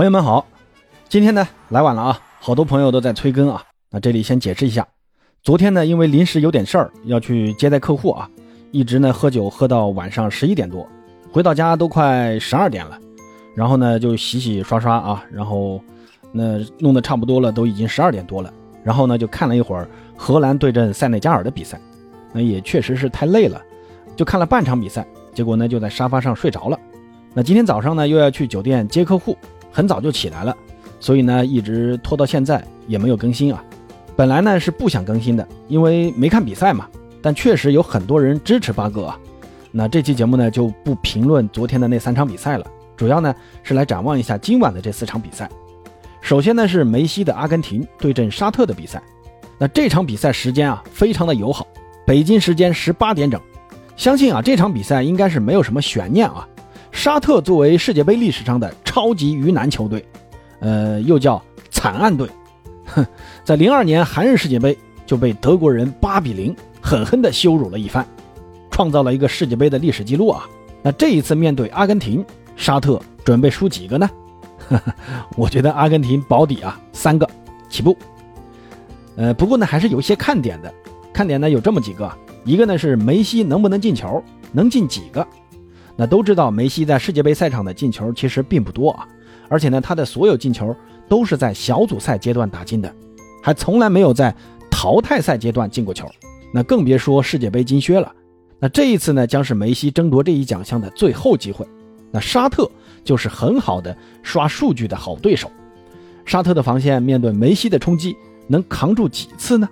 朋友们好，今天呢来晚了啊，好多朋友都在催更啊。那这里先解释一下，昨天呢因为临时有点事儿要去接待客户啊，一直呢喝酒喝到晚上十一点多，回到家都快十二点了，然后呢就洗洗刷刷啊，然后那弄得差不多了，都已经十二点多了，然后呢就看了一会儿荷兰对阵塞内加尔的比赛，那也确实是太累了，就看了半场比赛，结果呢就在沙发上睡着了。那今天早上呢又要去酒店接客户。很早就起来了，所以呢一直拖到现在也没有更新啊。本来呢是不想更新的，因为没看比赛嘛。但确实有很多人支持八哥啊。那这期节目呢就不评论昨天的那三场比赛了，主要呢是来展望一下今晚的这四场比赛。首先呢是梅西的阿根廷对阵沙特的比赛。那这场比赛时间啊非常的友好，北京时间十八点整。相信啊这场比赛应该是没有什么悬念啊。沙特作为世界杯历史上的超级鱼腩球队，呃，又叫惨案队，哼，在零二年韩日世界杯就被德国人八比零狠狠地羞辱了一番，创造了一个世界杯的历史记录啊。那这一次面对阿根廷，沙特准备输几个呢？我觉得阿根廷保底啊，三个起步。呃，不过呢，还是有一些看点的，看点呢有这么几个，一个呢是梅西能不能进球，能进几个。那都知道，梅西在世界杯赛场的进球其实并不多啊，而且呢，他的所有进球都是在小组赛阶段打进的，还从来没有在淘汰赛阶段进过球。那更别说世界杯金靴了。那这一次呢，将是梅西争夺这一奖项的最后机会。那沙特就是很好的刷数据的好对手。沙特的防线面对梅西的冲击，能扛住几次呢？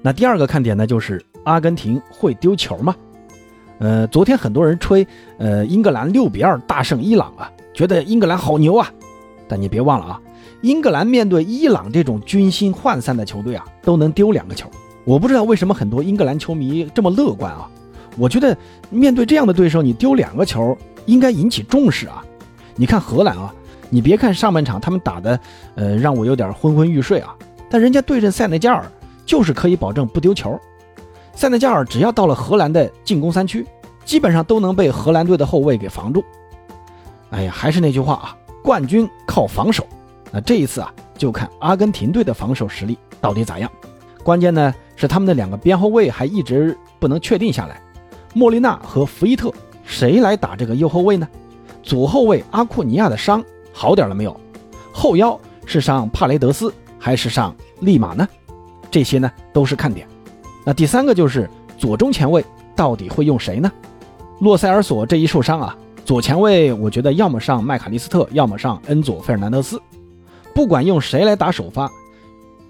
那第二个看点呢，就是阿根廷会丢球吗？呃，昨天很多人吹，呃，英格兰六比二大胜伊朗啊，觉得英格兰好牛啊。但你别忘了啊，英格兰面对伊朗这种军心涣散的球队啊，都能丢两个球。我不知道为什么很多英格兰球迷这么乐观啊。我觉得面对这样的对手，你丢两个球应该引起重视啊。你看荷兰啊，你别看上半场他们打的，呃，让我有点昏昏欲睡啊，但人家对阵塞内加尔就是可以保证不丢球。塞内加尔只要到了荷兰的进攻三区，基本上都能被荷兰队的后卫给防住。哎呀，还是那句话啊，冠军靠防守。那这一次啊，就看阿根廷队的防守实力到底咋样。关键呢是他们的两个边后卫还一直不能确定下来，莫利纳和福伊特谁来打这个右后卫呢？左后卫阿库尼亚的伤好点了没有？后腰是上帕雷德斯还是上利马呢？这些呢都是看点。那第三个就是左中前卫到底会用谁呢？洛塞尔索这一受伤啊，左前卫我觉得要么上麦卡利斯特，要么上恩佐费尔南德斯。不管用谁来打首发，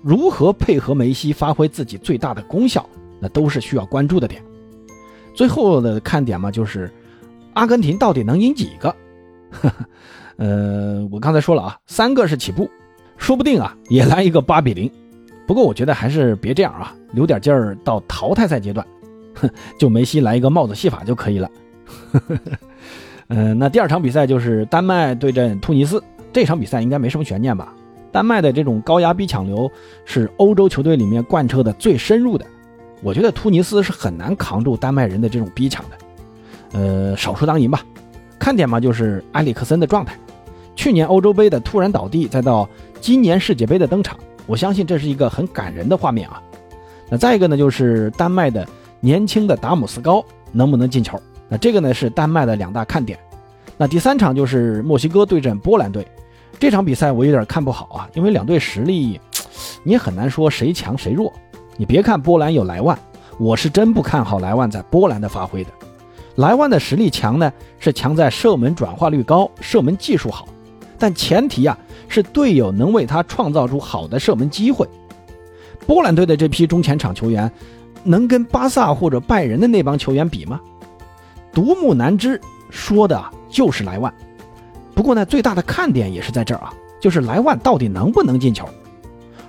如何配合梅西发挥自己最大的功效，那都是需要关注的点。最后的看点嘛，就是阿根廷到底能赢几个？呃，我刚才说了啊，三个是起步，说不定啊也来一个八比零。不过我觉得还是别这样啊，留点劲儿到淘汰赛阶段，哼，就梅西来一个帽子戏法就可以了。嗯，那第二场比赛就是丹麦对阵突尼斯，这场比赛应该没什么悬念吧？丹麦的这种高压逼抢流是欧洲球队里面贯彻的最深入的，我觉得突尼斯是很难扛住丹麦人的这种逼抢的。呃，少数当赢吧。看点嘛就是埃里克森的状态，去年欧洲杯的突然倒地，再到今年世界杯的登场。我相信这是一个很感人的画面啊。那再一个呢，就是丹麦的年轻的达姆斯高能不能进球？那这个呢是丹麦的两大看点。那第三场就是墨西哥对阵波兰队，这场比赛我有点看不好啊，因为两队实力你很难说谁强谁弱。你别看波兰有莱万，我是真不看好莱万在波兰的发挥的。莱万的实力强呢，是强在射门转化率高，射门技术好。但前提啊是队友能为他创造出好的射门机会。波兰队的这批中前场球员，能跟巴萨或者拜仁的那帮球员比吗？独木难支，说的就是莱万。不过呢，最大的看点也是在这儿啊，就是莱万到底能不能进球。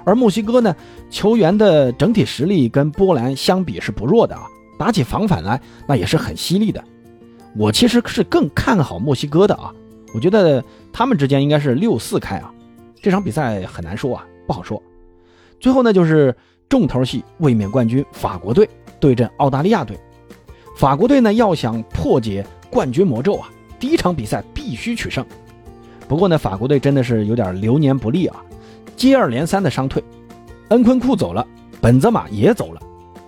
而墨西哥呢，球员的整体实力跟波兰相比是不弱的啊，打起防反来那也是很犀利的。我其实是更看好墨西哥的啊。我觉得他们之间应该是六四开啊，这场比赛很难说啊，不好说。最后呢，就是重头戏，卫冕冠军法国队对阵澳大利亚队。法国队呢要想破解冠军魔咒啊，第一场比赛必须取胜。不过呢，法国队真的是有点流年不利啊，接二连三的伤退，恩昆库走了，本泽马也走了。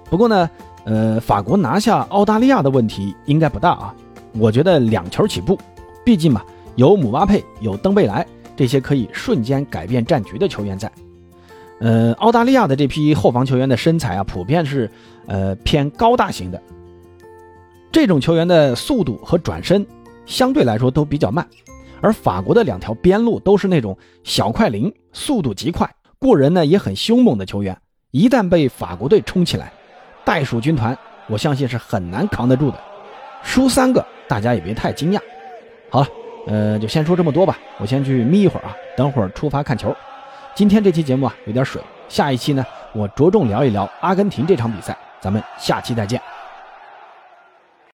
不过呢，呃，法国拿下澳大利亚的问题应该不大啊，我觉得两球起步，毕竟嘛，有姆巴佩，有登贝莱这些可以瞬间改变战局的球员在。呃，澳大利亚的这批后防球员的身材啊，普遍是呃偏高大型的，这种球员的速度和转身相对来说都比较慢。而法国的两条边路都是那种小快灵，速度极快，过人呢也很凶猛的球员。一旦被法国队冲起来，袋鼠军团我相信是很难扛得住的。输三个，大家也别太惊讶。好了，呃，就先说这么多吧。我先去眯一会儿啊，等会儿出发看球。今天这期节目啊有点水，下一期呢我着重聊一聊阿根廷这场比赛。咱们下期再见。